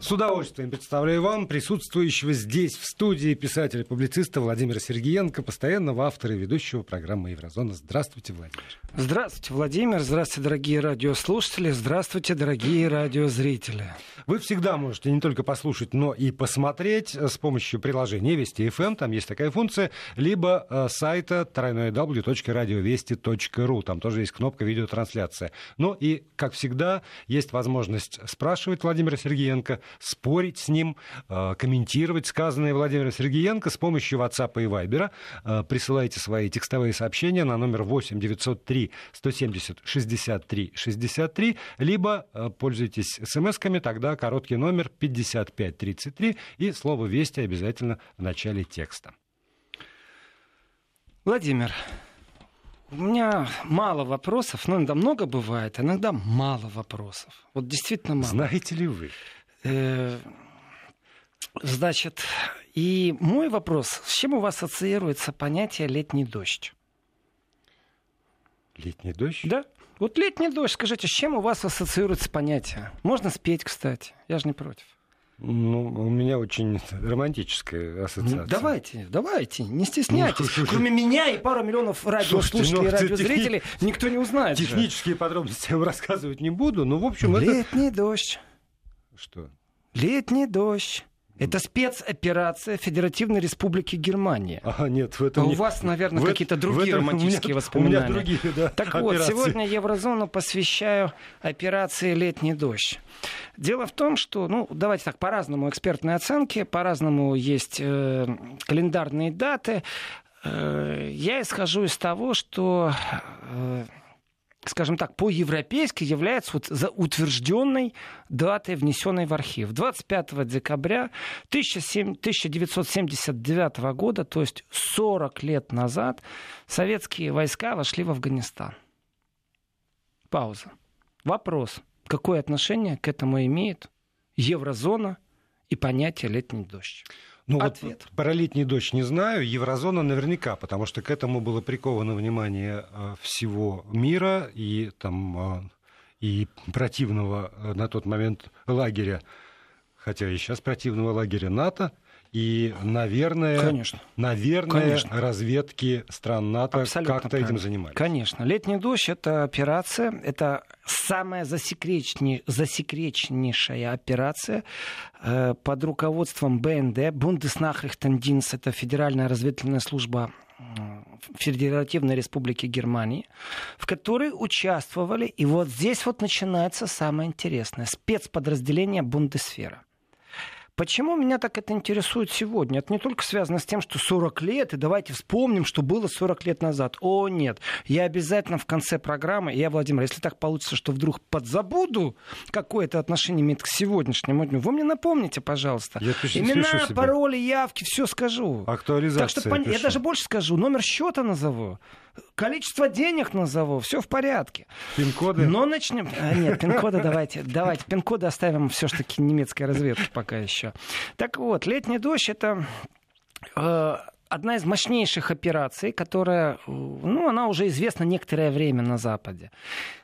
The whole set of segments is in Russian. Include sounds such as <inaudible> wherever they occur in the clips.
С удовольствием представляю вам присутствующего здесь, в студии писателя-публициста Владимира Сергеенко, постоянного автора и ведущего программы «Еврозона». Здравствуйте, Владимир. Здравствуйте, Владимир. Здравствуйте, дорогие радиослушатели. Здравствуйте, дорогие радиозрители. Вы всегда можете не только послушать, но и посмотреть с помощью приложения Вести FM, там есть такая функция, либо э, сайта www.radiovести.ru. Там тоже есть кнопка видеотрансляция. Ну и, как всегда, есть возможность спрашивать Владимира Сергеенко, спорить с ним, э, комментировать сказанное Владимира Сергеенко с помощью WhatsApp и Viber. Э, присылайте свои текстовые сообщения на номер 8 903 170 63 63, либо э, пользуйтесь смс-ками, тогда короткий номер 5533 и слово «Вести» обязательно в начале текста. Владимир, у меня мало вопросов, но иногда много бывает, иногда мало вопросов. Вот действительно мало. Знаете ли вы? Э, значит, и мой вопрос, с чем у вас ассоциируется понятие «летний дождь»? Летний дождь? Да. Вот летний дождь, скажите, с чем у вас ассоциируется понятие? Можно спеть, кстати, я же не против. Ну, у меня очень романтическая ассоциация. Давайте, давайте, не стесняйтесь. Ну, Кроме меня и пару миллионов радиослушателей ну, и радиозрителей техни... никто не узнает. Технические же. подробности я вам рассказывать не буду, но в общем Летний это... дождь. Что? Летний дождь. Это спецоперация Федеративной Республики Германия. А, нет, в этом... А у вас, наверное, какие-то другие этом романтические <laughs> у меня, воспоминания. У меня другие, да, Так операции. вот, сегодня Еврозону посвящаю операции «Летний дождь». Дело в том, что, ну, давайте так, по-разному экспертные оценки, по-разному есть э, календарные даты. Э, я исхожу из того, что... Э, скажем так, по-европейски является вот за утвержденной датой, внесенной в архив. 25 декабря 1979 года, то есть 40 лет назад, советские войска вошли в Афганистан. Пауза. Вопрос. Какое отношение к этому имеет еврозона и понятие «летний дождь»? Ну Ответ. вот про летний дождь не знаю, еврозона наверняка, потому что к этому было приковано внимание э, всего мира и там э, и противного э, на тот момент лагеря, хотя и сейчас противного лагеря НАТО, и, наверное, Конечно. наверное Конечно. разведки стран НАТО как-то этим занимались. Конечно. Летний дождь — это операция, это самая засекреченнейшая операция э, под руководством БНД, Бундеснахрихтендинс, это Федеральная разведывательная служба Федеративной Республики Германии, в которой участвовали, и вот здесь вот начинается самое интересное, спецподразделение Бундесфера. Почему меня так это интересует сегодня? Это не только связано с тем, что 40 лет, и давайте вспомним, что было 40 лет назад. О, нет. Я обязательно в конце программы, я, Владимир, если так получится, что вдруг подзабуду, какое это отношение имеет к сегодняшнему дню, вы мне напомните, пожалуйста. Я Имена, пароли, явки, все скажу. Актуализация. Так что я, я даже больше скажу, номер счета назову количество денег назову, все в порядке. Пин-коды? Но начнем... А, нет, пин-коды давайте, давайте. Пин-коды оставим все-таки немецкой разведки пока еще. Так вот, летний дождь это э, одна из мощнейших операций, которая, ну, она уже известна некоторое время на Западе.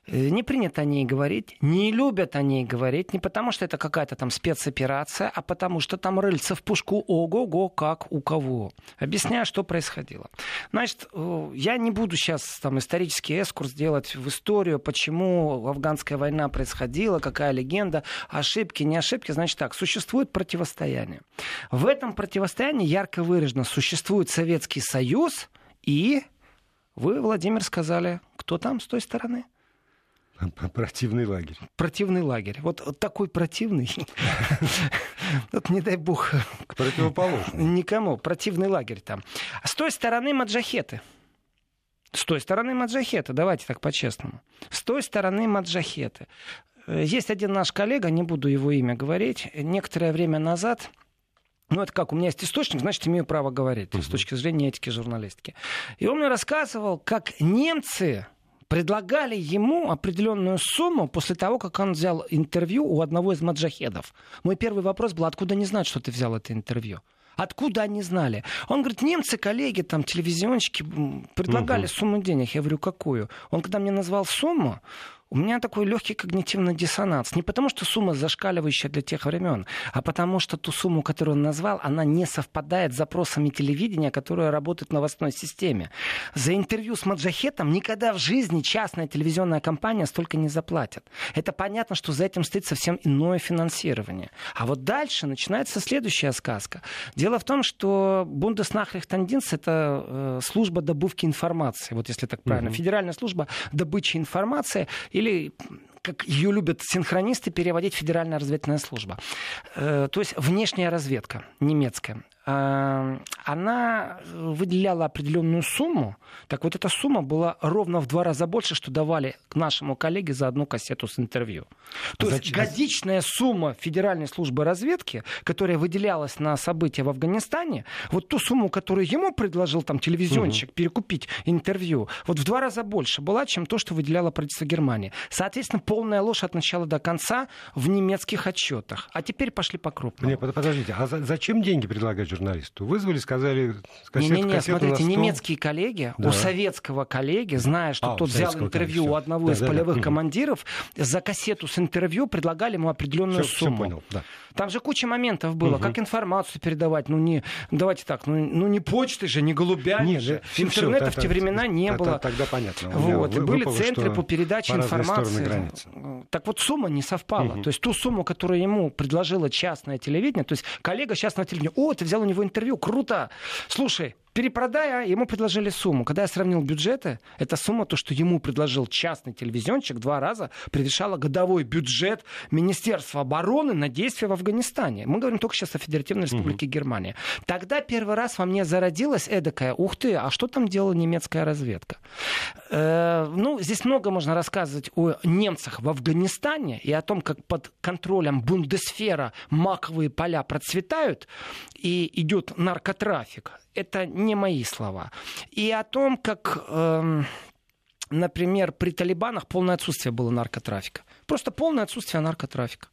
Э, не принято о ней говорить, не любят о ней говорить, не потому что это какая-то там спецоперация, а потому что там рыльца в пушку ого-го, как у кого. Объясняю, что происходило. Значит, э, я не буду сейчас там исторический эскурс делать в историю, почему афганская война происходила, какая легенда, ошибки, не ошибки. Значит так, существует противостояние. В этом противостоянии ярко выражено существует Советский Союз и вы, Владимир, сказали, кто там с той стороны? Противный лагерь. Противный лагерь. Вот, вот такой противный. <laughs> Вот не дай бог. Противоположный. Никому. Противный лагерь там. С той стороны маджахеты. С той стороны маджахеты. Давайте так по-честному. С той стороны маджахеты. Есть один наш коллега, не буду его имя говорить, некоторое время назад ну, это как, у меня есть источник, значит, имею право говорить с точки зрения этики журналистики. И он мне рассказывал, как немцы предлагали ему определенную сумму после того, как он взял интервью у одного из маджахедов. Мой первый вопрос был, откуда они знают, что ты взял это интервью? Откуда они знали? Он говорит, немцы, коллеги, там, телевизионщики предлагали угу. сумму денег. Я говорю, какую? Он когда мне назвал сумму, у меня такой легкий когнитивный диссонанс. Не потому, что сумма зашкаливающая для тех времен, а потому, что ту сумму, которую он назвал, она не совпадает с запросами телевидения, которое работает в новостной системе. За интервью с Маджахетом никогда в жизни частная телевизионная компания столько не заплатит. Это понятно, что за этим стоит совсем иное финансирование. А вот дальше начинается следующая сказка. Дело в том, что Бундеснахрихтандинс — это э, служба добывки информации, вот если так правильно, угу. федеральная служба добычи информации или как ее любят синхронисты переводить Федеральная разведывательная служба. Э, то есть внешняя разведка немецкая. Э, она выделяла определенную сумму. Так вот, эта сумма была ровно в два раза больше, что давали к нашему коллеге за одну кассету с интервью. То Зачем? есть годичная сумма Федеральной службы разведки, которая выделялась на события в Афганистане, вот ту сумму, которую ему предложил там телевизионщик угу. перекупить интервью, вот в два раза больше была, чем то, что выделяло правительство Германии. Соответственно, полная ложь от начала до конца в немецких отчетах. А теперь пошли по крупному. Нет, подождите, а зачем деньги предлагать журналисту? Вызвали, сказали, кассету, Не-не-не, смотрите, немецкие коллеги, да. у советского коллеги, зная, что а, тот взял интервью у одного да, из да, полевых да. командиров, за кассету с интервью предлагали ему определенную все, сумму. Все понял, да. Там же куча моментов было, угу. как информацию передавать. Ну, не, давайте так, ну, ну не почты же, не голубями Нет, же. Все, Интернета все, в те времена не было. Тогда понятно. Вот, и были центры по передаче информации. Так вот, сумма не совпала. Угу. То есть ту сумму, которую ему предложило частное телевидение, то есть коллега частного телевидения, о, ты взял у него интервью, круто. Слушай, Перепродая, ему предложили сумму. Когда я сравнил бюджеты, эта сумма, то, что ему предложил частный телевизионщик, два раза превышала годовой бюджет Министерства обороны на действия в Афганистане. Мы говорим только сейчас о Федеративной Республике угу. Германия. Тогда первый раз во мне зародилась эдакая, ух ты, а что там делала немецкая разведка? Э, ну, здесь много можно рассказывать о немцах в Афганистане и о том, как под контролем Бундесфера маковые поля процветают и идет наркотрафик это не мои слова. И о том, как, э, например, при талибанах полное отсутствие было наркотрафика. Просто полное отсутствие наркотрафика.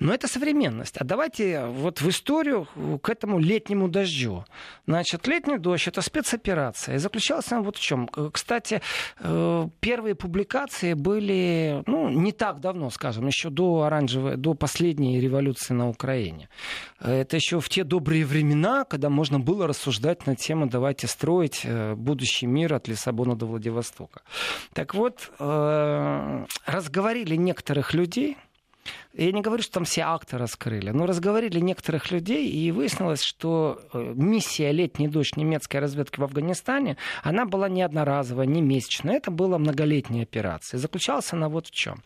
Но это современность. А давайте вот в историю к этому летнему дождю. Значит, летний дождь — это спецоперация. И заключалась она вот в чем. Кстати, э, первые публикации были, ну, не так давно, скажем, еще до оранжевой, до последней революции на Украине. Это еще в те добрые времена, когда можно было рассуждать на тему «давайте строить э, будущий мир от Лиссабона до Владивостока». Так вот, э, разговорили некоторых людей, я не говорю, что там все акты раскрыли, но разговорили некоторых людей, и выяснилось, что э, миссия «Летний дождь» немецкой разведки в Афганистане, она была не одноразовая, не месячная, это была многолетняя операция. заключалась она вот в чем.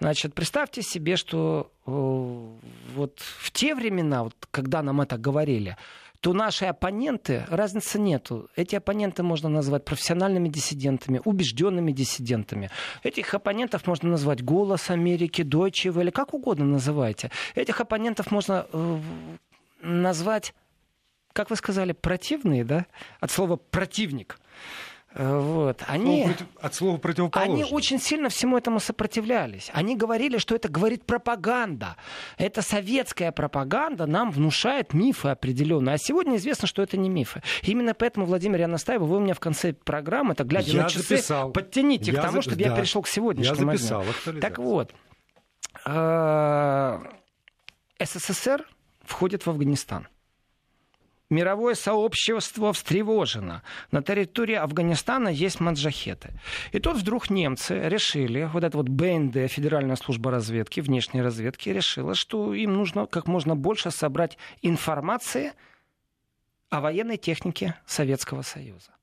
Значит, представьте себе, что э, вот в те времена, вот, когда нам это говорили, то наши оппоненты, разницы нету. Эти оппоненты можно назвать профессиональными диссидентами, убежденными диссидентами. Этих оппонентов можно назвать «Голос Америки», «Deutsche Welle», как угодно называйте. Этих оппонентов можно э, назвать, как вы сказали, противные, да? От слова «противник». Вот. Они, от слова противоположное. Они очень сильно всему этому сопротивлялись. Они говорили, что это говорит пропаганда. Это советская пропаганда нам внушает мифы определенные. А сегодня известно, что это не мифы. Именно поэтому, Владимир, я настаиваю, вы у меня в конце программы, так глядя я на часы, записал. подтяните я к тому, за... чтобы да. я перешел к сегодняшнему я записал. Так вот, э, СССР входит в Афганистан. Мировое сообщество встревожено. На территории Афганистана есть маджахеты. И тут вдруг немцы решили, вот это вот БНД, Федеральная служба разведки, внешней разведки, решила, что им нужно как можно больше собрать информации о военной технике Советского Союза.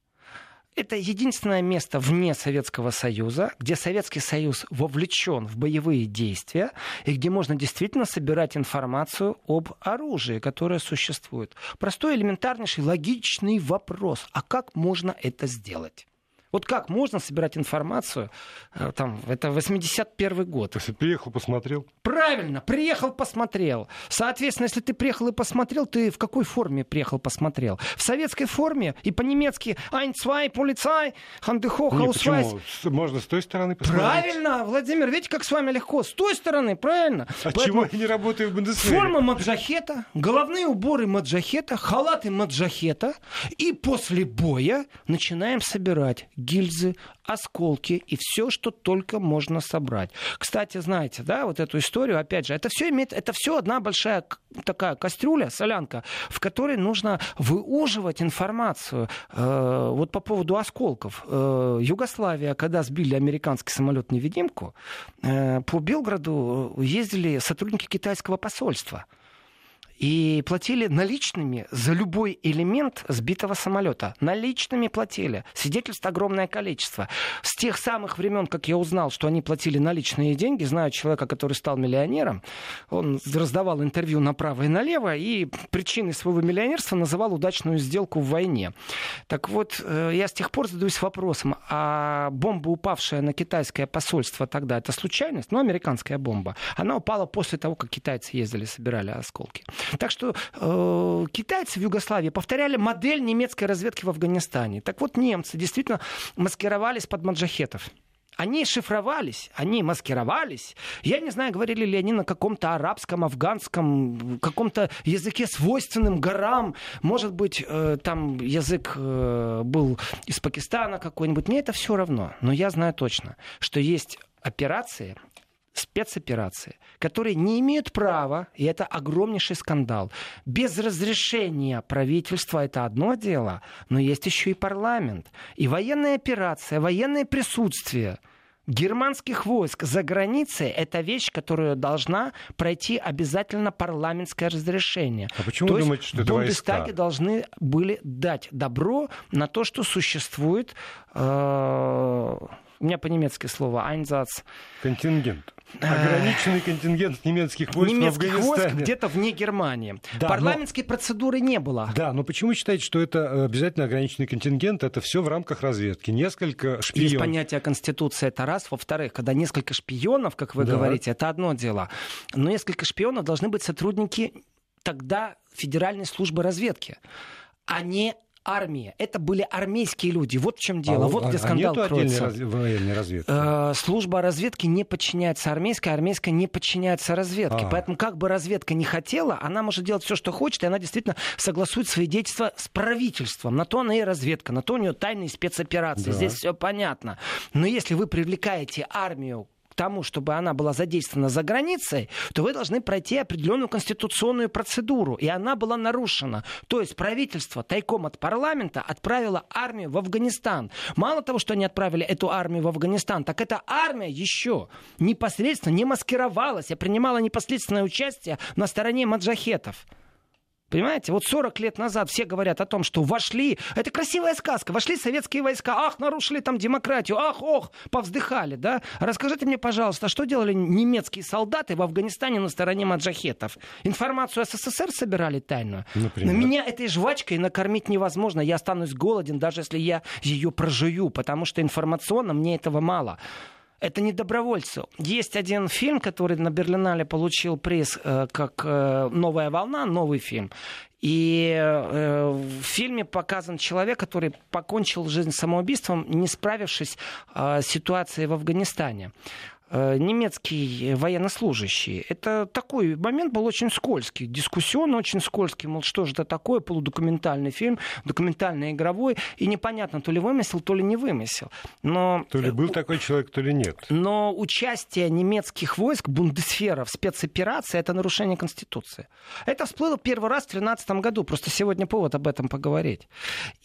Это единственное место вне Советского Союза, где Советский Союз вовлечен в боевые действия и где можно действительно собирать информацию об оружии, которое существует. Простой, элементарнейший, логичный вопрос. А как можно это сделать? Вот как можно собирать информацию? Э, там, это 81 год. Если приехал, посмотрел. Правильно, приехал, посмотрел. Соответственно, если ты приехал и посмотрел, ты в какой форме приехал, посмотрел? В советской форме и по-немецки «Ein, zwei, Polizei, Handehох, Ausweis». Можно с той стороны посмотреть. Правильно, Владимир, видите, как с вами легко. С той стороны, правильно. А Поэтому чего я не работаю в Бундесвере? Форма маджахета, головные уборы маджахета, халаты маджахета. И после боя начинаем собирать гильзы, осколки и все, что только можно собрать. Кстати, знаете, да, вот эту историю, опять же, это все имеет, это все одна большая такая кастрюля, солянка, в которой нужно выуживать информацию. Э, вот по поводу осколков. Э, Югославия, когда сбили американский самолет-невидимку, э, по Белграду ездили сотрудники китайского посольства и платили наличными за любой элемент сбитого самолета. Наличными платили. Свидетельств огромное количество. С тех самых времен, как я узнал, что они платили наличные деньги, знаю человека, который стал миллионером, он раздавал интервью направо и налево, и причиной своего миллионерства называл удачную сделку в войне. Так вот, э, я с тех пор задаюсь вопросом, а бомба, упавшая на китайское посольство тогда, это случайность? Ну, американская бомба. Она упала после того, как китайцы ездили, собирали осколки. Так что э, китайцы в Югославии повторяли модель немецкой разведки в Афганистане. Так вот, немцы действительно маскировались под маджахетов. Они шифровались, они маскировались. Я не знаю, говорили ли они на каком-то арабском, афганском, каком-то языке свойственным горам. Может быть, э, там язык э, был из Пакистана какой-нибудь. Мне это все равно. Но я знаю точно, что есть операции, спецоперации, которые не имеют права, и это огромнейший скандал, без разрешения правительства это одно дело, но есть еще и парламент. И военная операция, военное присутствие германских войск за границей – это вещь, которую должна пройти обязательно парламентское разрешение. А почему То думаете, что это Бундестаги войска? должны были дать добро на то, что существует э, у меня по-немецки слово «Einsatz». Контингент. Ограниченный контингент немецких войск немецких в Афганистане. войск где-то вне Германии. Да, Парламентской но... процедуры не было. Да, но почему считаете, что это обязательно ограниченный контингент? Это все в рамках разведки. Несколько шпионов. Есть понятие Конституции, это раз. Во-вторых, когда несколько шпионов, как вы да. говорите, это одно дело. Но несколько шпионов должны быть сотрудники тогда Федеральной службы разведки а не армия. Это были армейские люди. Вот в чем дело. А, вот где а скандал а нету кроется. Раз... военной разведки? Э, служба разведки не подчиняется армейской, армейская не подчиняется разведке. А. Поэтому как бы разведка не хотела, она может делать все, что хочет, и она действительно согласует свои действия с правительством. На то она и разведка, на то у нее тайные спецоперации. Да. Здесь все понятно. Но если вы привлекаете армию тому, чтобы она была задействована за границей, то вы должны пройти определенную конституционную процедуру. И она была нарушена. То есть правительство тайком от парламента отправило армию в Афганистан. Мало того, что они отправили эту армию в Афганистан, так эта армия еще непосредственно не маскировалась, а принимала непосредственное участие на стороне маджахетов. Понимаете, вот 40 лет назад все говорят о том, что вошли, это красивая сказка, вошли советские войска, ах, нарушили там демократию, ах, ох, повздыхали, да? Расскажите мне, пожалуйста, что делали немецкие солдаты в Афганистане на стороне маджахетов? Информацию о СССР собирали тайную? Например? На меня этой жвачкой накормить невозможно, я останусь голоден, даже если я ее прожую, потому что информационно мне этого мало. Это не добровольцы. Есть один фильм, который на Берлинале получил приз э, как э, «Новая волна», новый фильм. И э, в фильме показан человек, который покончил жизнь самоубийством, не справившись э, с ситуацией в Афганистане. Э, немецкий военнослужащий. Это такой момент был очень скользкий, дискуссионный, очень скользкий. Мол, что же это такое, полудокументальный фильм, документально-игровой, и непонятно, то ли вымысел, то ли не вымысел. Но... То ли был такой человек, то ли нет. Но участие немецких войск, бундесфера в спецоперации, это нарушение Конституции. Это всплыло первый раз в 2013 году, просто сегодня повод об этом поговорить.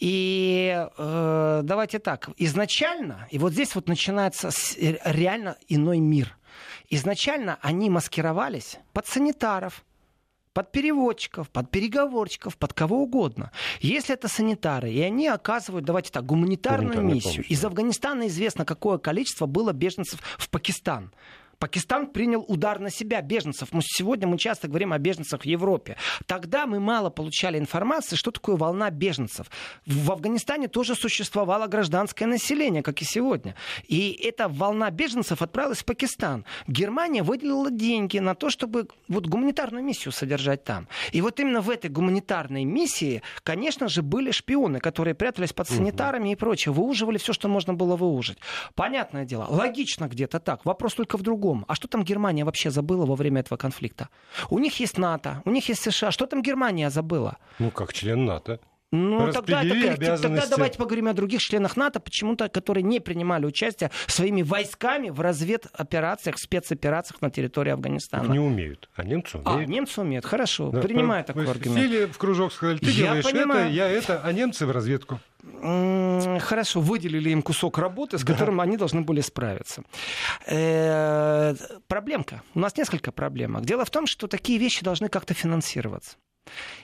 И э, давайте так, изначально, и вот здесь вот начинается реально иной иной мир. Изначально они маскировались под санитаров, под переводчиков, под переговорщиков, под кого угодно. Если это санитары, и они оказывают, давайте так, гуманитарную миссию. Помощь, Из Афганистана известно, какое количество было беженцев в Пакистан. Пакистан принял удар на себя беженцев. Мы, сегодня мы часто говорим о беженцах в Европе. Тогда мы мало получали информации, что такое волна беженцев. В Афганистане тоже существовало гражданское население, как и сегодня. И эта волна беженцев отправилась в Пакистан. Германия выделила деньги на то, чтобы вот гуманитарную миссию содержать там. И вот именно в этой гуманитарной миссии, конечно же, были шпионы, которые прятались под санитарами угу. и прочее, выуживали все, что можно было выужить. Понятное дело, логично где-то так. Вопрос только в другом другом. А что там Германия вообще забыла во время этого конфликта? У них есть НАТО, у них есть США. Что там Германия забыла? Ну, как член НАТО. Ну, тогда, коллектив. тогда давайте поговорим о других членах НАТО, почему-то, которые не принимали участие своими войсками в разведоперациях, спецоперациях на территории Афганистана. Их не умеют, а немцы а, умеют. А, немцы умеют, хорошо, да, принимаю такой аргумент. Сели в кружок, сказали, ты я делаешь понимаю. это, я это, а немцы в разведку. Хорошо, выделили им кусок работы, с которым да. они должны были справиться. Э-э- проблемка. У нас несколько проблемок. Дело в том, что такие вещи должны как-то финансироваться.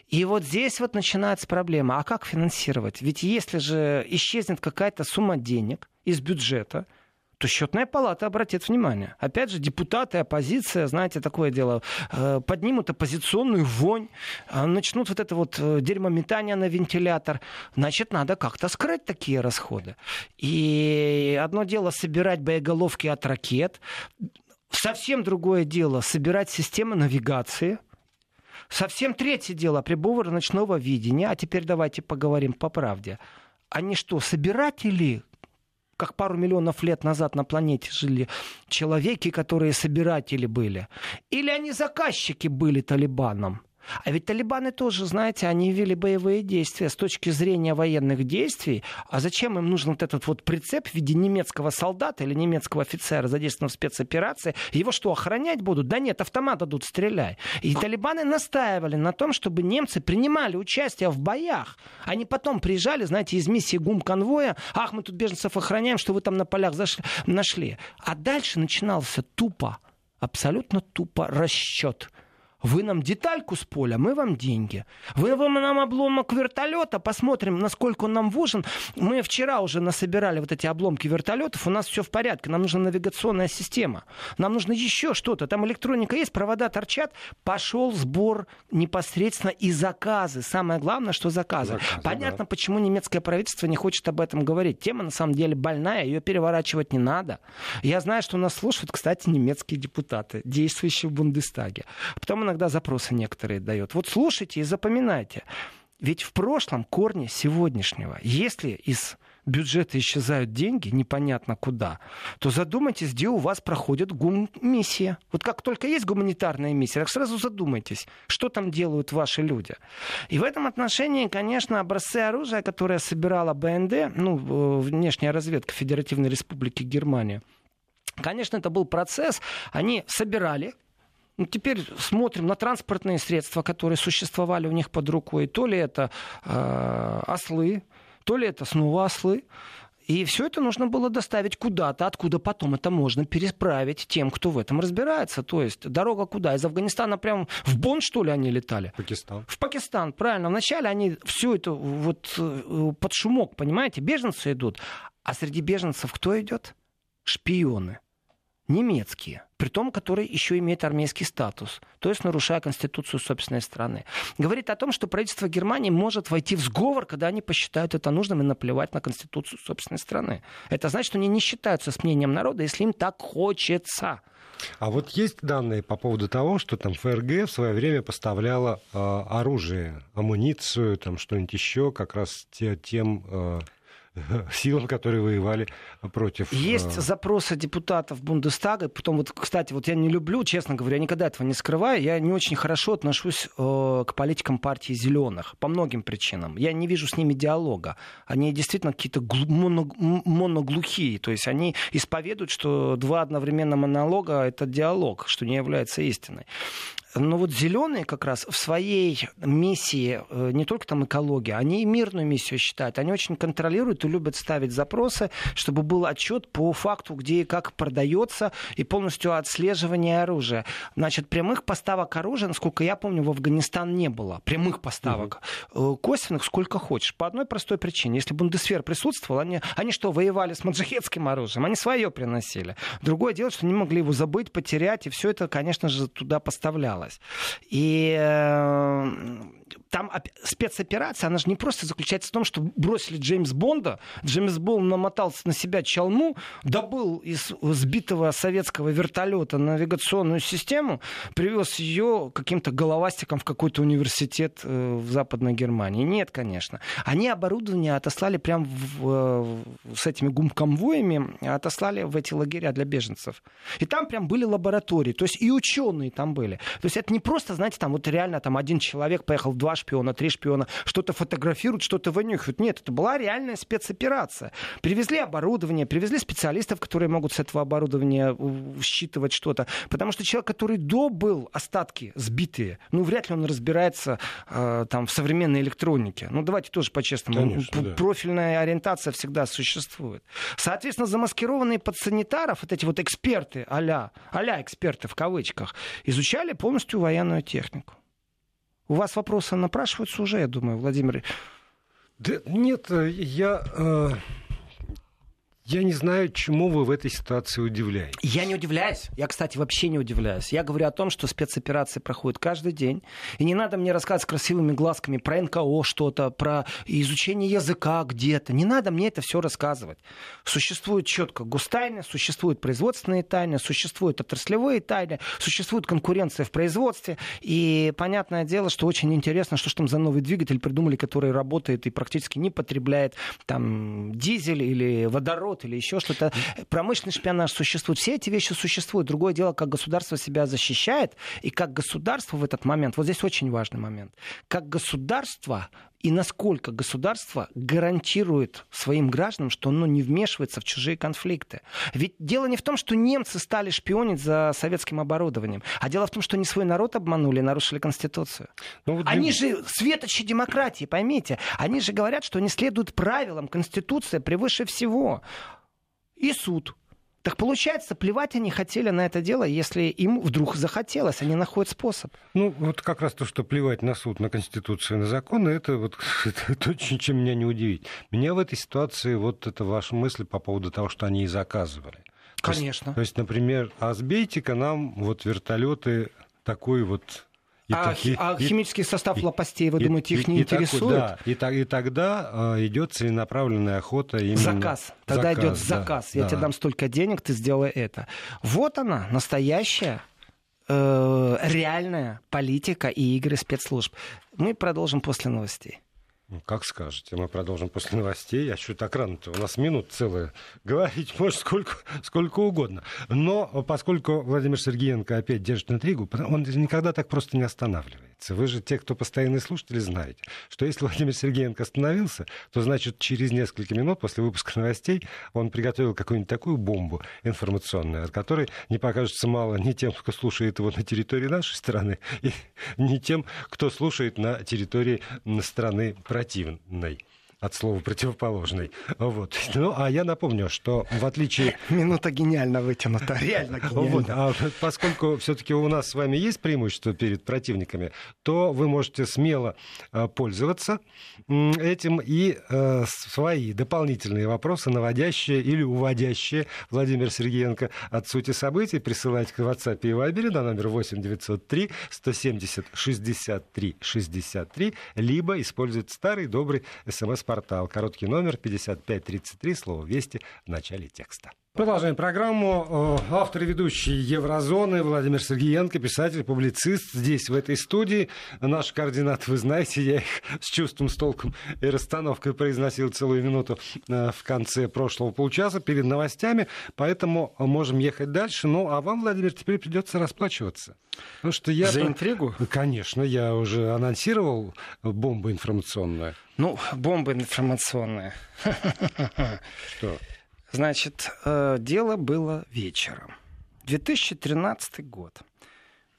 И вот здесь вот начинается проблема. А как финансировать? Ведь если же исчезнет какая-то сумма денег из бюджета, то счетная палата обратит внимание. Опять же, депутаты, оппозиция, знаете, такое дело, э, поднимут оппозиционную вонь, э, начнут вот это вот э, дерьмометание на вентилятор. Значит, надо как-то скрыть такие расходы. И одно дело собирать боеголовки от ракет, совсем другое дело собирать системы навигации – Совсем третье дело приборы ночного видения. А теперь давайте поговорим по правде. Они что, собиратели, как пару миллионов лет назад на планете жили человеки, которые собиратели были? Или они заказчики были талибаном? А ведь талибаны тоже, знаете, они вели боевые действия с точки зрения военных действий. А зачем им нужен вот этот вот прицеп в виде немецкого солдата или немецкого офицера, задействованного в спецоперации? Его что, охранять будут? Да нет, автомат дадут, стреляй. И талибаны настаивали на том, чтобы немцы принимали участие в боях. Они потом приезжали, знаете, из миссии ГУМ-конвоя. Ах, мы тут беженцев охраняем, что вы там на полях зашли, нашли. А дальше начинался тупо, абсолютно тупо расчет – вы нам детальку с поля, мы вам деньги. Вы нам обломок вертолета, посмотрим, насколько он нам важен. Мы вчера уже насобирали вот эти обломки вертолетов, у нас все в порядке, нам нужна навигационная система. Нам нужно еще что-то. Там электроника есть, провода торчат. Пошел сбор непосредственно и заказы. Самое главное, что заказы. заказы Понятно, да. почему немецкое правительство не хочет об этом говорить. Тема на самом деле больная, ее переворачивать не надо. Я знаю, что нас слушают, кстати, немецкие депутаты, действующие в Бундестаге. Потом иногда иногда запросы некоторые дает. Вот слушайте и запоминайте. Ведь в прошлом корне сегодняшнего, если из бюджета исчезают деньги, непонятно куда, то задумайтесь, где у вас проходит гум-миссия. Вот как только есть гуманитарная миссия, так сразу задумайтесь, что там делают ваши люди. И в этом отношении, конечно, образцы оружия, которые собирала БНД, ну, э, внешняя разведка Федеративной Республики Германия, Конечно, это был процесс. Они собирали ну, теперь смотрим на транспортные средства, которые существовали у них под рукой. То ли это э, ослы, то ли это снова ослы. И все это нужно было доставить куда-то, откуда потом это можно переправить тем, кто в этом разбирается. То есть дорога куда? Из Афганистана прямо в Бон, что ли, они летали? Пакистан. В Пакистан, правильно. Вначале они все это вот э, под шумок, понимаете, беженцы идут. А среди беженцев кто идет? Шпионы немецкие, при том, который еще имеет армейский статус, то есть нарушая конституцию собственной страны. Говорит о том, что правительство Германии может войти в сговор, когда они посчитают это нужным и наплевать на конституцию собственной страны. Это значит, что они не считаются с мнением народа, если им так хочется. А вот есть данные по поводу того, что там ФРГ в свое время поставляла э, оружие, амуницию, там что-нибудь еще, как раз те, тем э, <laughs> силам, которые воевали против... Есть э, запросы депутатов Бундестага. Потом, вот, кстати, вот я не люблю, честно говоря, я никогда этого не скрываю. Я не очень хорошо отношусь э, к политикам партии зеленых по многим причинам. Я не вижу с ними диалога. Они действительно какие-то глу- моно- моноглухие. То есть они исповедуют, что два одновременно монолога — это диалог, что не является истиной. Но вот зеленые как раз в своей миссии, э, не только там экология, они и мирную миссию считают. Они очень контролируют и любят ставить запросы, чтобы был отчет по факту, где и как продается, и полностью отслеживание оружия. Значит, прямых поставок оружия, насколько я помню, в Афганистан не было. Прямых поставок. Угу. Косвенных сколько хочешь. По одной простой причине. Если Бундесвер присутствовал, они, они что, воевали с маджахетским оружием? Они свое приносили. Другое дело, что не могли его забыть, потерять, и все это, конечно же, туда поставлялось осталось. И э, там спецоперация, она же не просто заключается в том, что бросили Джеймс Бонда, Джеймс Бонд намотал на себя чалму, добыл из сбитого советского вертолета навигационную систему, привез ее каким-то головастиком в какой-то университет э, в Западной Германии. Нет, конечно. Они оборудование отослали прям в, в, с этими гумконвоями, отослали в эти лагеря для беженцев. И там прям были лаборатории, то есть и ученые там были. То есть это не просто, знаете, там вот реально там один человек поехал два шпиона, три шпиона, что-то фотографируют, что-то вынюхивают. Нет, это была реальная спецоперация. Привезли оборудование, привезли специалистов, которые могут с этого оборудования считывать что-то. Потому что человек, который добыл остатки сбитые, ну, вряд ли он разбирается э, там в современной электронике. Ну, давайте тоже по-честному. Да. Профильная ориентация всегда существует. Соответственно, замаскированные под санитаров, вот эти вот эксперты, а-ля, а эксперты в кавычках, изучали полностью военную технику. У вас вопросы напрашиваются уже, я думаю, Владимир. Да, нет, я... Э я не знаю, чему вы в этой ситуации удивляетесь. Я не удивляюсь. Я, кстати, вообще не удивляюсь. Я говорю о том, что спецоперации проходят каждый день. И не надо мне рассказывать красивыми глазками про НКО что-то, про изучение языка где-то. Не надо мне это все рассказывать. Существует четко густайны, существуют производственные тайны, существуют отраслевые тайны, существует конкуренция в производстве. И понятное дело, что очень интересно, что же там за новый двигатель придумали, который работает и практически не потребляет там дизель или водород наоборот, или еще что-то. Промышленный шпионаж существует. Все эти вещи существуют. Другое дело, как государство себя защищает, и как государство в этот момент, вот здесь очень важный момент, как государство и насколько государство гарантирует своим гражданам, что оно не вмешивается в чужие конфликты. Ведь дело не в том, что немцы стали шпионить за советским оборудованием, а дело в том, что они свой народ обманули и нарушили Конституцию. Ну, вот они же светочи демократии, поймите. Они же говорят, что они следуют правилам. Конституция превыше всего. И суд так получается, плевать они хотели на это дело, если им вдруг захотелось, они находят способ. Ну, вот как раз то, что плевать на суд, на Конституцию, на законы, это вот <laughs> то, чем меня не удивить. Меня в этой ситуации вот это ваша мысль по поводу того, что они и заказывали. Конечно. То есть, то есть например, а сбейте-ка нам вот вертолеты такой вот и а, так, и, а химический состав и, лопастей, вы и, думаете, их не и, интересует? да, и, и тогда э, идет целенаправленная охота именно... Заказ. Тогда заказ, идет заказ. Да, Я да. тебе дам столько денег, ты сделай это. Вот она, настоящая э, реальная политика и игры спецслужб. Мы продолжим после новостей. Ну, как скажете. Мы продолжим после новостей. А что так рано-то? У нас минут целая. Говорить может сколько, сколько угодно. Но поскольку Владимир Сергеенко опять держит интригу, он никогда так просто не останавливается. Вы же те, кто постоянные слушатели, знаете, что если Владимир Сергеенко остановился, то значит через несколько минут после выпуска новостей он приготовил какую-нибудь такую бомбу информационную, от которой не покажется мало ни тем, кто слушает его на территории нашей страны, и <laughs> ни тем, кто слушает на территории страны противной от слова противоположный. Вот. Ну, а я напомню, что в отличие... <laughs> Минута гениально вытянута, реально <laughs> гениально. Вот. А поскольку все-таки у нас с вами есть преимущество перед противниками, то вы можете смело а, пользоваться этим и э, свои дополнительные вопросы, наводящие или уводящие Владимир Сергеенко от сути событий, присылать к WhatsApp и Viber на номер 8 903 170 63 63, либо использовать старый добрый смс портал. Короткий номер 5533, слово «Вести» в начале текста. Продолжаем программу. Автор и ведущий Еврозоны Владимир Сергеенко, писатель, публицист, здесь, в этой студии. Наши координаты вы знаете, я их с чувством, с толком и расстановкой произносил целую минуту э, в конце прошлого полчаса перед новостями, поэтому можем ехать дальше. Ну, а вам, Владимир, теперь придется расплачиваться. Потому что я... За интригу? Конечно, я уже анонсировал бомбу информационную. Ну, бомба информационная. Что? Значит, э, дело было вечером. 2013 год.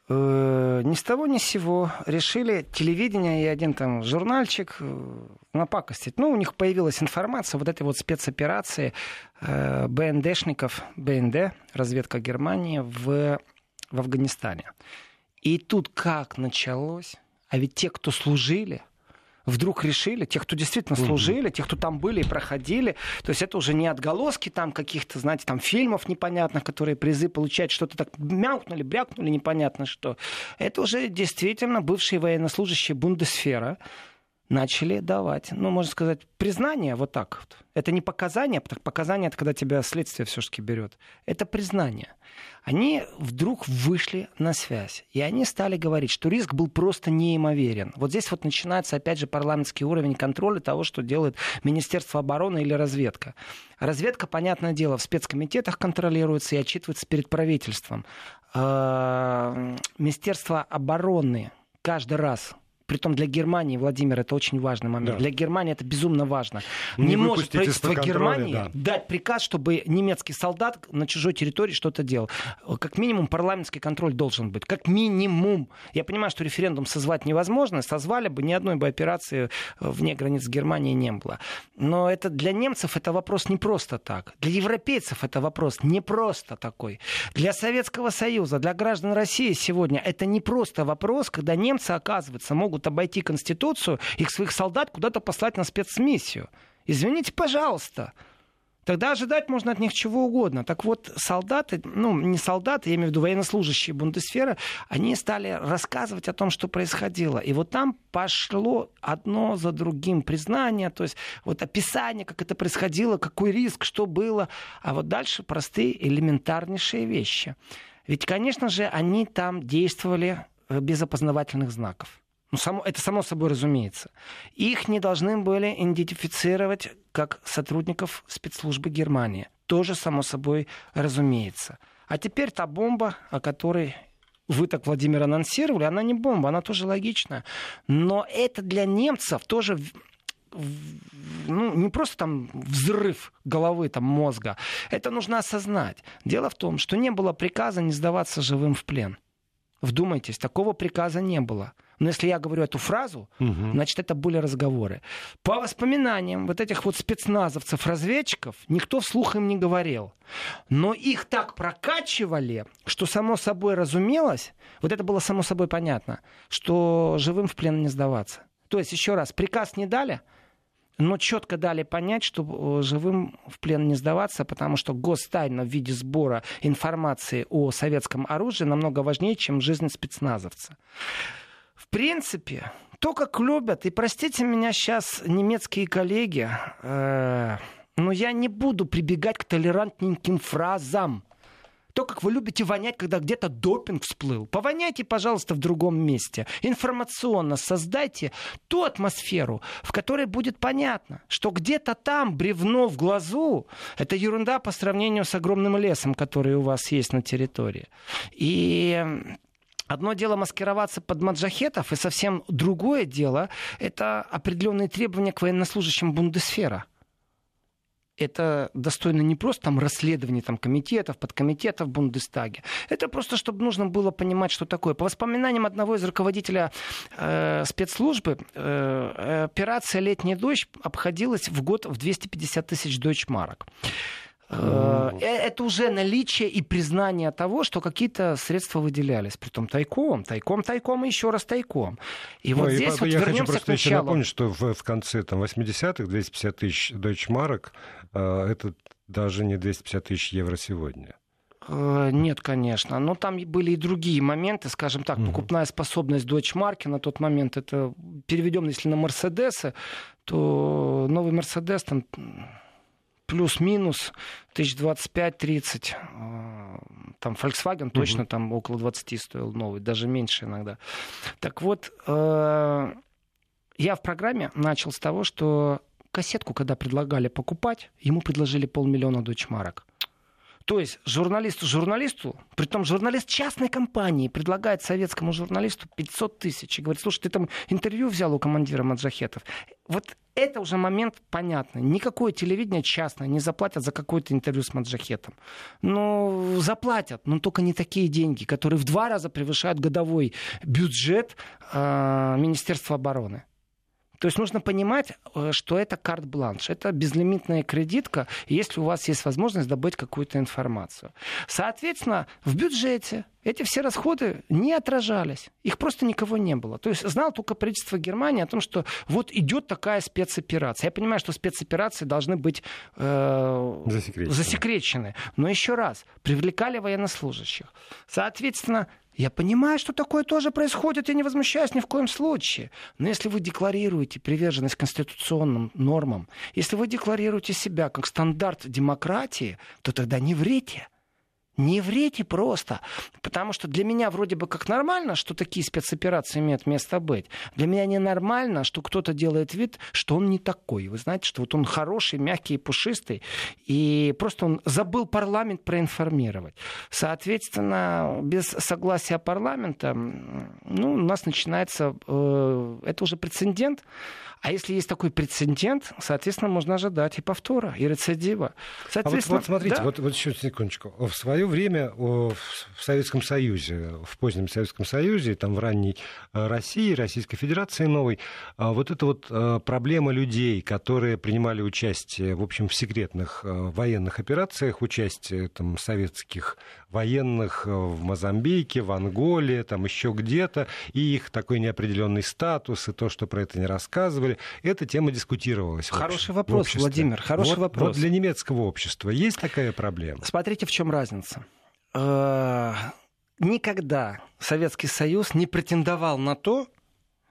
Э, ни с того ни с сего решили телевидение и один там журнальчик э, напакостить. Ну, у них появилась информация вот этой вот спецоперации БНДшников, БНД, разведка Германии в, в Афганистане. И тут как началось? А ведь те, кто служили, вдруг решили, тех, кто действительно служили, тех, кто там были и проходили, то есть это уже не отголоски там каких-то, знаете, там фильмов непонятных, которые призы получают, что-то так мяукнули, брякнули непонятно что. Это уже действительно бывшие военнослужащие Бундесфера, начали давать, ну, можно сказать, признание вот так вот. Это не показания, показания это когда тебя следствие все-таки берет. Это признание. Они вдруг вышли на связь, и они стали говорить, что риск был просто неимоверен. Вот здесь вот начинается, опять же, парламентский уровень контроля того, что делает Министерство обороны или разведка. Разведка, понятное дело, в спецкомитетах контролируется и отчитывается перед правительством. А, Министерство обороны каждый раз Притом для Германии, Владимир, это очень важный момент. Да. Для Германии это безумно важно. Не, не может правительство Германии да. дать приказ, чтобы немецкий солдат на чужой территории что-то делал. Как минимум парламентский контроль должен быть. Как минимум. Я понимаю, что референдум созвать невозможно. Созвали бы, ни одной бы операции вне границ Германии не было. Но это для немцев это вопрос не просто так. Для европейцев это вопрос не просто такой. Для Советского Союза, для граждан России сегодня это не просто вопрос, когда немцы, оказывается, могут обойти Конституцию, их своих солдат куда-то послать на спецмиссию. Извините, пожалуйста. Тогда ожидать можно от них чего угодно. Так вот, солдаты, ну, не солдаты, я имею в виду военнослужащие Бундесфера, они стали рассказывать о том, что происходило. И вот там пошло одно за другим признание, то есть вот описание, как это происходило, какой риск, что было. А вот дальше простые, элементарнейшие вещи. Ведь, конечно же, они там действовали э, без опознавательных знаков. Ну, само, это само собой разумеется. Их не должны были идентифицировать как сотрудников спецслужбы Германии. Тоже само собой разумеется. А теперь та бомба, о которой вы так, Владимир, анонсировали, она не бомба, она тоже логичная. Но это для немцев тоже ну, не просто там взрыв головы, там, мозга. Это нужно осознать. Дело в том, что не было приказа не сдаваться живым в плен. Вдумайтесь, такого приказа не было. Но если я говорю эту фразу, угу. значит, это были разговоры. По воспоминаниям вот этих вот спецназовцев-разведчиков, никто вслух им не говорил. Но их так прокачивали, что само собой разумелось, вот это было само собой понятно, что живым в плен не сдаваться. То есть, еще раз, приказ не дали, но четко дали понять, что э, живым в плен не сдаваться, потому что гостайна в виде сбора информации о советском оружии намного важнее, чем жизнь спецназовца. В принципе, то, как любят, и простите меня сейчас, немецкие коллеги, э, но я не буду прибегать к толерантненьким фразам. То, как вы любите вонять, когда где-то допинг всплыл. Повоняйте, пожалуйста, в другом месте. Информационно создайте ту атмосферу, в которой будет понятно, что где-то там бревно в глазу — это ерунда по сравнению с огромным лесом, который у вас есть на территории. И Одно дело маскироваться под маджахетов, и совсем другое дело — это определенные требования к военнослужащим Бундесфера — это достойно не просто там расследований там, комитетов, подкомитетов в Бундестаге. Это просто, чтобы нужно было понимать, что такое. По воспоминаниям одного из руководителя э, спецслужбы, э, операция «Летний дождь» обходилась в год в 250 тысяч дойчмарок. Э, э, это уже наличие и признание того, что какие-то средства выделялись. Притом тайком, тайком, тайком и еще раз тайком. И вот здесь и, вот я хочу просто еще напомнить, что в, в конце там, 80-х 250 тысяч дойчмарок э, это даже не 250 тысяч евро сегодня. Нет, конечно. Но там были и другие моменты, скажем так, покупная способность Deutsche на тот момент, это переведем, если на Мерседесы, то новый Мерседес там плюс-минус тысяч 25-30. А, там Volkswagen точно угу. там около 20 стоил новый, даже меньше иногда. Так вот, э, я в программе начал с того, что кассетку, когда предлагали покупать, ему предложили полмиллиона дочмарок. То есть журналисту журналисту, при том журналист частной компании предлагает советскому журналисту 500 тысяч и говорит, слушай, ты там интервью взял у командира Маджахетов. Вот это уже момент понятный. Никакое телевидение частное не заплатят за какое-то интервью с Маджахетом. Ну, заплатят, но только не такие деньги, которые в два раза превышают годовой бюджет э, Министерства обороны. То есть нужно понимать, э, что это карт-бланш, это безлимитная кредитка, если у вас есть возможность добыть какую-то информацию. Соответственно, в бюджете эти все расходы не отражались. Их просто никого не было. То есть знал только правительство Германии о том, что вот идет такая спецоперация. Я понимаю, что спецоперации должны быть э, засекречены. засекречены. Но еще раз, привлекали военнослужащих. Соответственно, я понимаю, что такое тоже происходит, я не возмущаюсь ни в коем случае. Но если вы декларируете приверженность конституционным нормам, если вы декларируете себя как стандарт демократии, то тогда не врите. Не врите просто. Потому что для меня вроде бы как нормально, что такие спецоперации имеют место быть. Для меня ненормально, что кто-то делает вид, что он не такой. Вы знаете, что вот он хороший, мягкий пушистый. И просто он забыл парламент проинформировать. Соответственно, без согласия парламента ну, у нас начинается... Э, это уже прецедент. А если есть такой прецедент, соответственно, можно ожидать и повтора, и рецидива. Соответственно, а вот, вот смотрите, да? вот, вот еще секундочку. В свое время в Советском Союзе, в позднем Советском Союзе, там в ранней э, России, Российской Федерации новой, а вот эта вот э, проблема людей, которые принимали участие, в общем, в секретных э, военных операциях, участие там, советских военных в Мозамбике, в Анголе, там еще где-то, и их такой неопределенный статус, и то, что про это не рассказывали, эта тема дискутировалась. Хороший вопрос, Владимир, хороший вот, вопрос. Вот для немецкого общества есть такая проблема? Смотрите, в чем разница. Э, никогда Советский Союз не претендовал на то,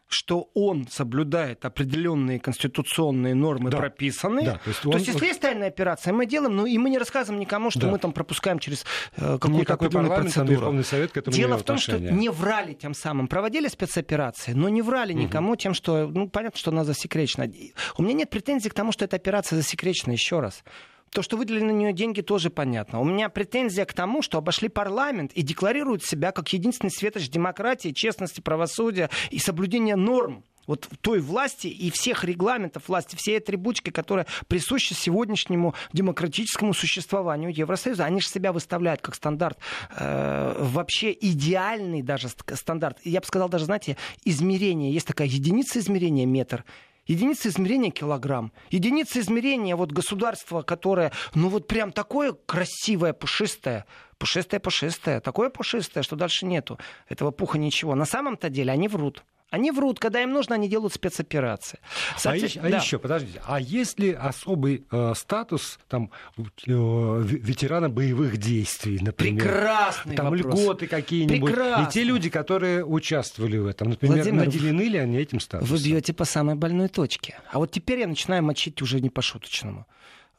что он соблюдает определенные конституционные нормы, да. прописанные. Да, то есть, он... то есть, если есть тайная операция, мы делаем, ну и мы не рассказываем никому, что да. мы там пропускаем через э, какую-то определенную процедуру. Совет к этому Дело в том, что не врали тем самым, проводили спецоперации, но не врали угу. никому тем, что, ну, понятно, что она засекречена. У меня нет претензий к тому, что эта операция засекречена, еще раз. То, что выделили на нее деньги, тоже понятно. У меня претензия к тому, что обошли парламент и декларируют себя как единственный светоч демократии, честности, правосудия и соблюдения норм вот той власти и всех регламентов власти, всей атрибутики, которая присуща сегодняшнему демократическому существованию Евросоюза. Они же себя выставляют как стандарт, э, вообще идеальный даже стандарт. Я бы сказал даже, знаете, измерение. Есть такая единица измерения, метр. Единица измерения килограмм. Единица измерения вот государства, которое, ну вот прям такое красивое, пушистое, пушистое, пушистое, такое пушистое, что дальше нету этого пуха ничего. На самом-то деле они врут. Они врут, когда им нужно, они делают спецоперации. Соответ... А, да. а еще, подождите, а есть ли особый э, статус там, э, ветерана боевых действий, например? Прекрасный там вопрос. льготы какие-нибудь. И те люди, которые участвовали в этом, например, Владимир, наделены ли они этим статусом? Вы бьете по самой больной точке. А вот теперь я начинаю мочить уже не по-шуточному.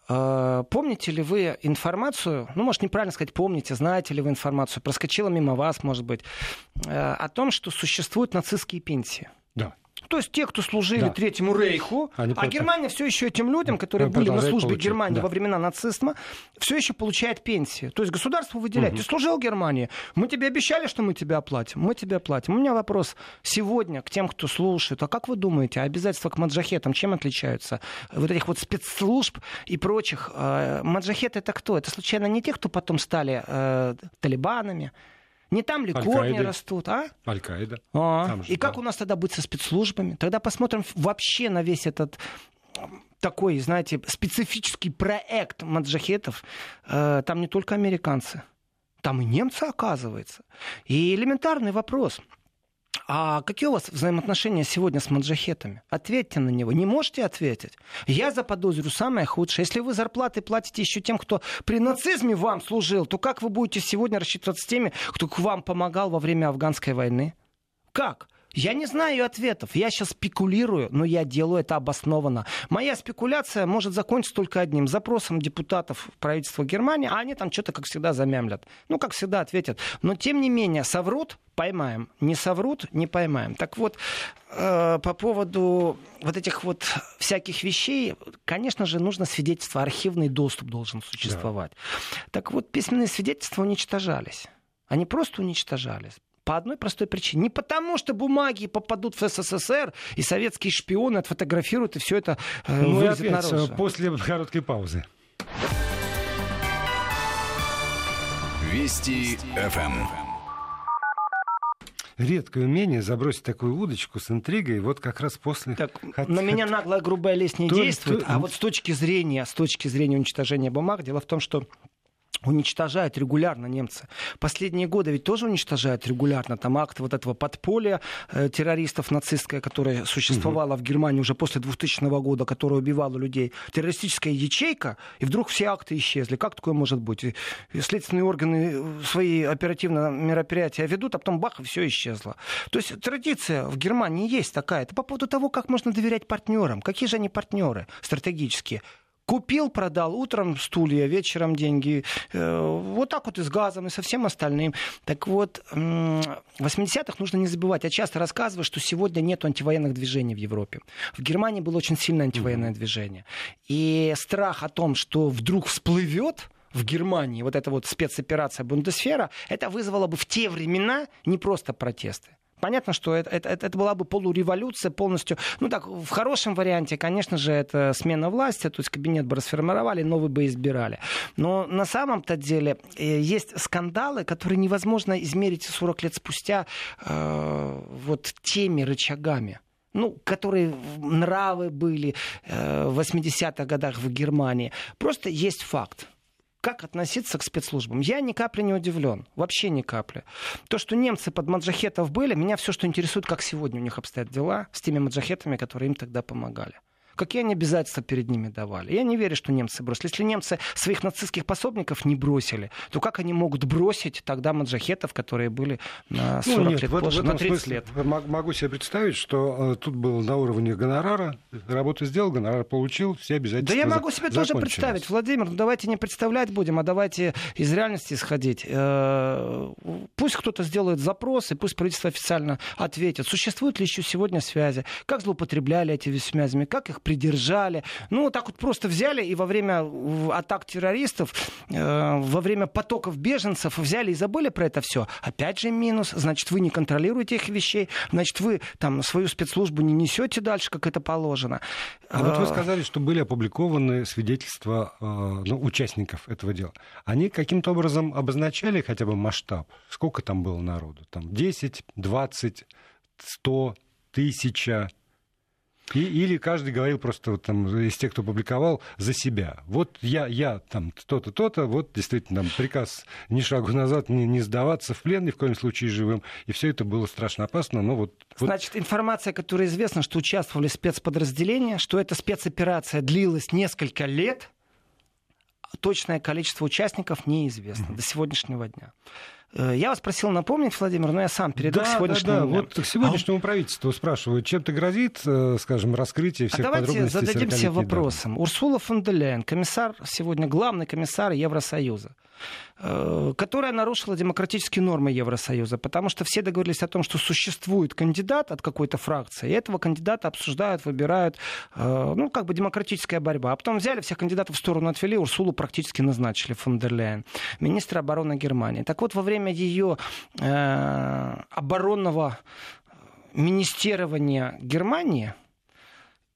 А, помните ли вы информацию, ну, может, неправильно сказать, помните, знаете ли вы информацию, проскочила мимо вас, может быть, э, о том, что существуют нацистские пенсии? Да. То есть те, кто служили да. Третьему Рейху, Они а Германия все еще этим людям, которые были на службе получать. Германии да. во времена нацизма, все еще получает пенсии. То есть государство выделяет. Угу. Ты служил Германии, мы тебе обещали, что мы тебе оплатим, мы тебе оплатим. У меня вопрос сегодня к тем, кто слушает. А как вы думаете, обязательства к маджахетам чем отличаются? Вот этих вот спецслужб и прочих. Э, маджахет это кто? Это случайно не те, кто потом стали э, талибанами? Не там ли корни растут, а? Аль-Каида. А, и как у нас тогда быть со спецслужбами? Тогда посмотрим вообще на весь этот такой, знаете, специфический проект маджахетов. Э, там не только американцы, там и немцы, оказывается. И элементарный вопрос – а какие у вас взаимоотношения сегодня с маджахетами? Ответьте на него. Не можете ответить? Я заподозрю самое худшее. Если вы зарплаты платите еще тем, кто при нацизме вам служил, то как вы будете сегодня рассчитываться с теми, кто к вам помогал во время афганской войны? Как? Я не знаю ответов. Я сейчас спекулирую, но я делаю это обоснованно. Моя спекуляция может закончиться только одним запросом депутатов правительства Германии, а они там что-то, как всегда, замямлят. Ну, как всегда, ответят. Но, тем не менее, соврут, поймаем. Не соврут, не поймаем. Так вот, э, по поводу вот этих вот всяких вещей, конечно же, нужно свидетельство, архивный доступ должен существовать. Да. Так вот, письменные свидетельства уничтожались. Они просто уничтожались. По одной простой причине. Не потому, что бумаги попадут в СССР, и советские шпионы отфотографируют, и все это э, ну, вылезет и опять, наружу. После короткой паузы. Вести ФМ редкое умение забросить такую удочку с интригой вот как раз после... Так, Хот... На меня наглая грубая лесть не то, действует, то... а вот с точки зрения, с точки зрения уничтожения бумаг, дело в том, что уничтожают регулярно немцы. Последние годы ведь тоже уничтожают регулярно. Там акт вот этого подполья э, террористов нацистское, которое существовало угу. в Германии уже после 2000 года, которое убивало людей. Террористическая ячейка, и вдруг все акты исчезли. Как такое может быть? И, и следственные органы э, свои оперативные мероприятия ведут, а потом бах, и все исчезло. То есть традиция в Германии есть такая. Это по поводу того, как можно доверять партнерам. Какие же они партнеры стратегические? Купил, продал утром стулья, вечером деньги. Э, вот так вот и с газом, и со всем остальным. Так вот, в 80-х нужно не забывать. Я часто рассказываю, что сегодня нет антивоенных движений в Европе. В Германии было очень сильное антивоенное mm-hmm. движение. И страх о том, что вдруг всплывет в Германии вот эта вот спецоперация Бундесфера, это вызвало бы в те времена не просто протесты. Понятно, что это, это, это была бы полуреволюция полностью. Ну так, в хорошем варианте, конечно же, это смена власти, то есть кабинет бы расформировали, новый бы избирали. Но на самом-то деле э, есть скандалы, которые невозможно измерить 40 лет спустя э, вот теми рычагами ну, которые нравы были э, в 80-х годах в Германии. Просто есть факт как относиться к спецслужбам. Я ни капли не удивлен. Вообще ни капли. То, что немцы под маджахетов были, меня все, что интересует, как сегодня у них обстоят дела с теми маджахетами, которые им тогда помогали. Какие они обязательства перед ними давали? Я не верю, что немцы бросили. Если немцы своих нацистских пособников не бросили, то как они могут бросить тогда маджахетов, которые были на 40 ну, нет, лет в, позже, в на 30 смысле, лет? Могу себе представить, что э, тут был на уровне гонорара, работу сделал, гонорар получил, все обязательства Да я могу себе тоже представить, Владимир, ну давайте не представлять будем, а давайте из реальности исходить. Э, пусть кто-то сделает запрос, и пусть правительство официально ответит, существуют ли еще сегодня связи, как злоупотребляли этими связями, как их придержали. Ну, вот так вот просто взяли и во время атак террористов, э, во время потоков беженцев взяли и забыли про это все. Опять же минус. Значит, вы не контролируете их вещей. Значит, вы там свою спецслужбу не несете дальше, как это положено. А вот вы э, сказали, что были опубликованы свидетельства э, ну, участников этого дела. Они каким-то образом обозначали хотя бы масштаб? Сколько там было народу? Там 10, 20, 100, тысяча? И, или каждый говорил просто вот, там, из тех, кто публиковал, за себя. Вот я, я там то-то, то-то, вот действительно там приказ ни шагу назад, не, не сдаваться в плен, ни в коем случае живым. И все это было страшно опасно. Но вот, вот... Значит, информация, которая известна, что участвовали спецподразделения, что эта спецоперация длилась несколько лет, точное количество участников неизвестно mm-hmm. до сегодняшнего дня. Э, я вас просил напомнить, Владимир, но я сам перейду да, сегодняшнему да, да. Вот к сегодняшнему а... правительству спрашивают, чем-то гразит, э, скажем, раскрытие всех а давайте подробностей зададимся вопросом. Да. Урсула фон де Ляйен, комиссар, сегодня главный комиссар Евросоюза. Э, которая нарушила демократические нормы Евросоюза, потому что все договорились о том, что существует кандидат от какой-то фракции, и этого кандидата обсуждают, выбирают, э, ну, как бы демократическая борьба. А потом взяли всех кандидатов в сторону отвели, Урсулу практически назначили, фон дер Ляйен, министра обороны Германии. Так вот, во время ее э, оборонного министерирования Германии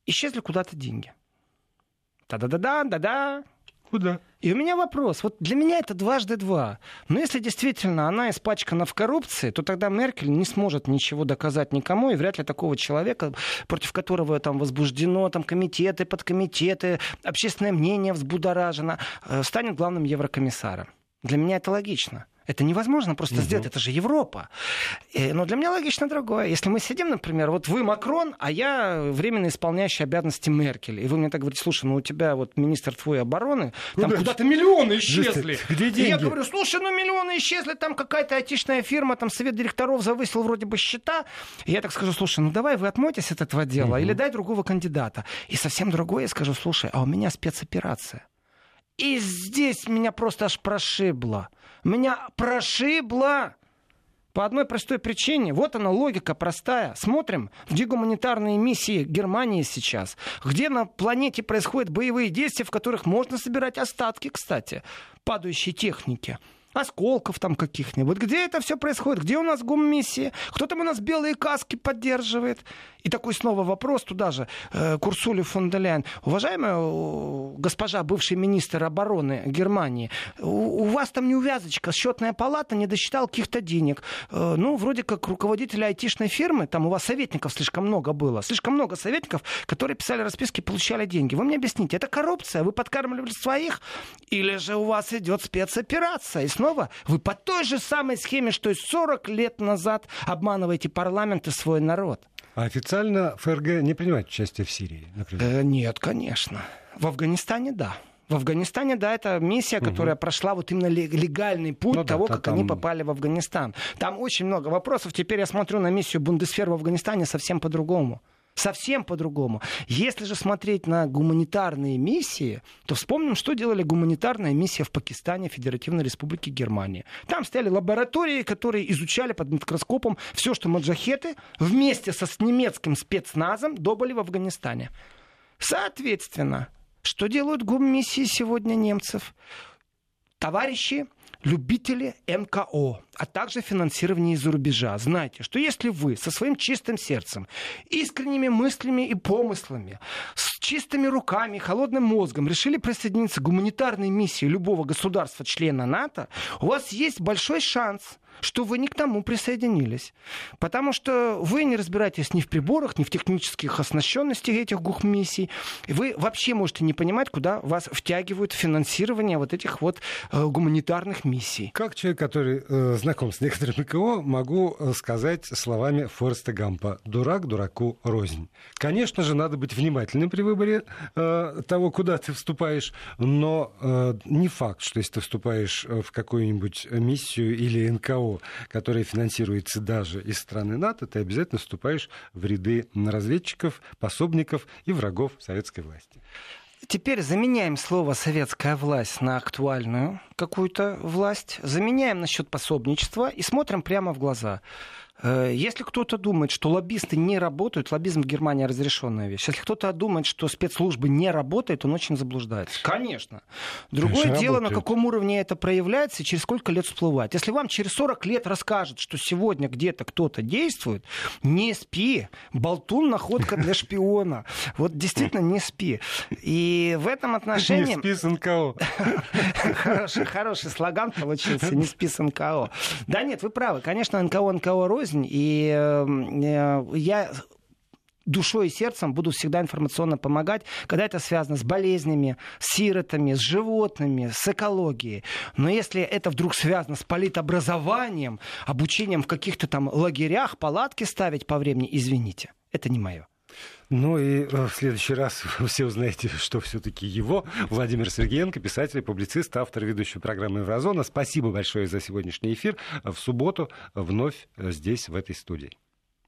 исчезли куда-то деньги. Да-да-да-да, да-да. Куда? И у меня вопрос. Вот для меня это дважды два. Но если действительно она испачкана в коррупции, то тогда Меркель не сможет ничего доказать никому, и вряд ли такого человека, против которого там возбуждено там, комитеты, подкомитеты, общественное мнение взбудоражено, э, станет главным еврокомиссаром. Для меня это логично. Это невозможно просто угу. сделать, это же Европа. И, но для меня логично другое. Если мы сидим, например, вот вы Макрон, а я временно исполняющий обязанности Меркель, и вы мне так говорите, слушай, ну у тебя вот министр твой обороны, там куда куда-то миллионы исчезли. Где деньги? И я говорю, слушай, ну миллионы исчезли, там какая-то айтишная фирма, там совет директоров завысил вроде бы счета. И я так скажу, слушай, ну давай вы отмойтесь от этого дела, угу. или дай другого кандидата. И совсем другое я скажу, слушай, а у меня спецоперация. И здесь меня просто аж прошибло. Меня прошибло. По одной простой причине. Вот она логика простая. Смотрим, где гуманитарные миссии Германии сейчас. Где на планете происходят боевые действия, в которых можно собирать остатки, кстати, падающей техники осколков там каких-нибудь. Где это все происходит? Где у нас гуммиссии? Кто там у нас белые каски поддерживает? И такой снова вопрос туда же, э, Курсулю фон де Ляйен. Уважаемая госпожа, бывший министр обороны Германии, у, у вас там неувязочка, счетная палата не досчитала каких-то денег. Э, ну, вроде как руководитель айтишной фирмы, там у вас советников слишком много было, слишком много советников, которые писали расписки, получали деньги. Вы мне объясните, это коррупция? Вы подкармливали своих? Или же у вас идет спецоперация? И снова вы по той же самой схеме, что и 40 лет назад обманываете парламент и свой народ. А официально ФРГ не принимает участие в Сирии, например? Э, нет, конечно. В Афганистане да. В Афганистане, да, это миссия, которая угу. прошла вот именно легальный путь ну, того, да, как там... они попали в Афганистан. Там очень много вопросов. Теперь я смотрю на миссию Бундесфер в Афганистане совсем по-другому. Совсем по-другому. Если же смотреть на гуманитарные миссии, то вспомним, что делали гуманитарная миссия в Пакистане, Федеративной Республике Германии. Там стояли лаборатории, которые изучали под микроскопом все, что маджахеты вместе со немецким спецназом добыли в Афганистане. Соответственно, что делают гуммиссии сегодня немцев? Товарищи любители НКО, а также финансирование из-за рубежа. Знайте, что если вы со своим чистым сердцем, искренними мыслями и помыслами, с чистыми руками, холодным мозгом решили присоединиться к гуманитарной миссии любого государства-члена НАТО, у вас есть большой шанс – что вы не к тому присоединились. Потому что вы не разбираетесь ни в приборах, ни в технических оснащенностях этих гухмиссий. Вы вообще можете не понимать, куда вас втягивают финансирование вот этих вот э, гуманитарных миссий. Как человек, который э, знаком с некоторыми КО, могу э, сказать словами Фореста Гампа. Дурак дураку рознь. Конечно же, надо быть внимательным при выборе э, того, куда ты вступаешь, но э, не факт, что если ты вступаешь э, в какую-нибудь миссию или НКО, которое финансируется даже из страны НАТО, ты обязательно вступаешь в ряды разведчиков, пособников и врагов советской власти. Теперь заменяем слово «советская власть» на актуальную какую-то власть, заменяем насчет пособничества и смотрим прямо в глаза. Э, если кто-то думает, что лоббисты не работают, лоббизм в Германии разрешенная вещь. Если кто-то думает, что спецслужбы не работают, он очень заблуждается. Конечно. Другое Конечно, дело, работает. на каком уровне это проявляется и через сколько лет всплывает. Если вам через 40 лет расскажут, что сегодня где-то кто-то действует, не спи. Болтун находка для шпиона. Вот действительно не спи. И в этом отношении... Не спи с НКО. <laughs> Хороший, хороший слоган получился. Не спи с НКО. Да нет, вы правы. Конечно, НКО, НКО рознь жизнь, и э, я душой и сердцем буду всегда информационно помогать, когда это связано с болезнями, с сиротами, с животными, с экологией. Но если это вдруг связано с политобразованием, обучением в каких-то там лагерях, палатки ставить по времени, извините, это не мое. Ну и э, в следующий раз вы <laughs> все узнаете, что все-таки его, Владимир Сергеенко, писатель, публицист, автор ведущей программы «Еврозона». Спасибо большое за сегодняшний эфир. В субботу вновь здесь, в этой студии.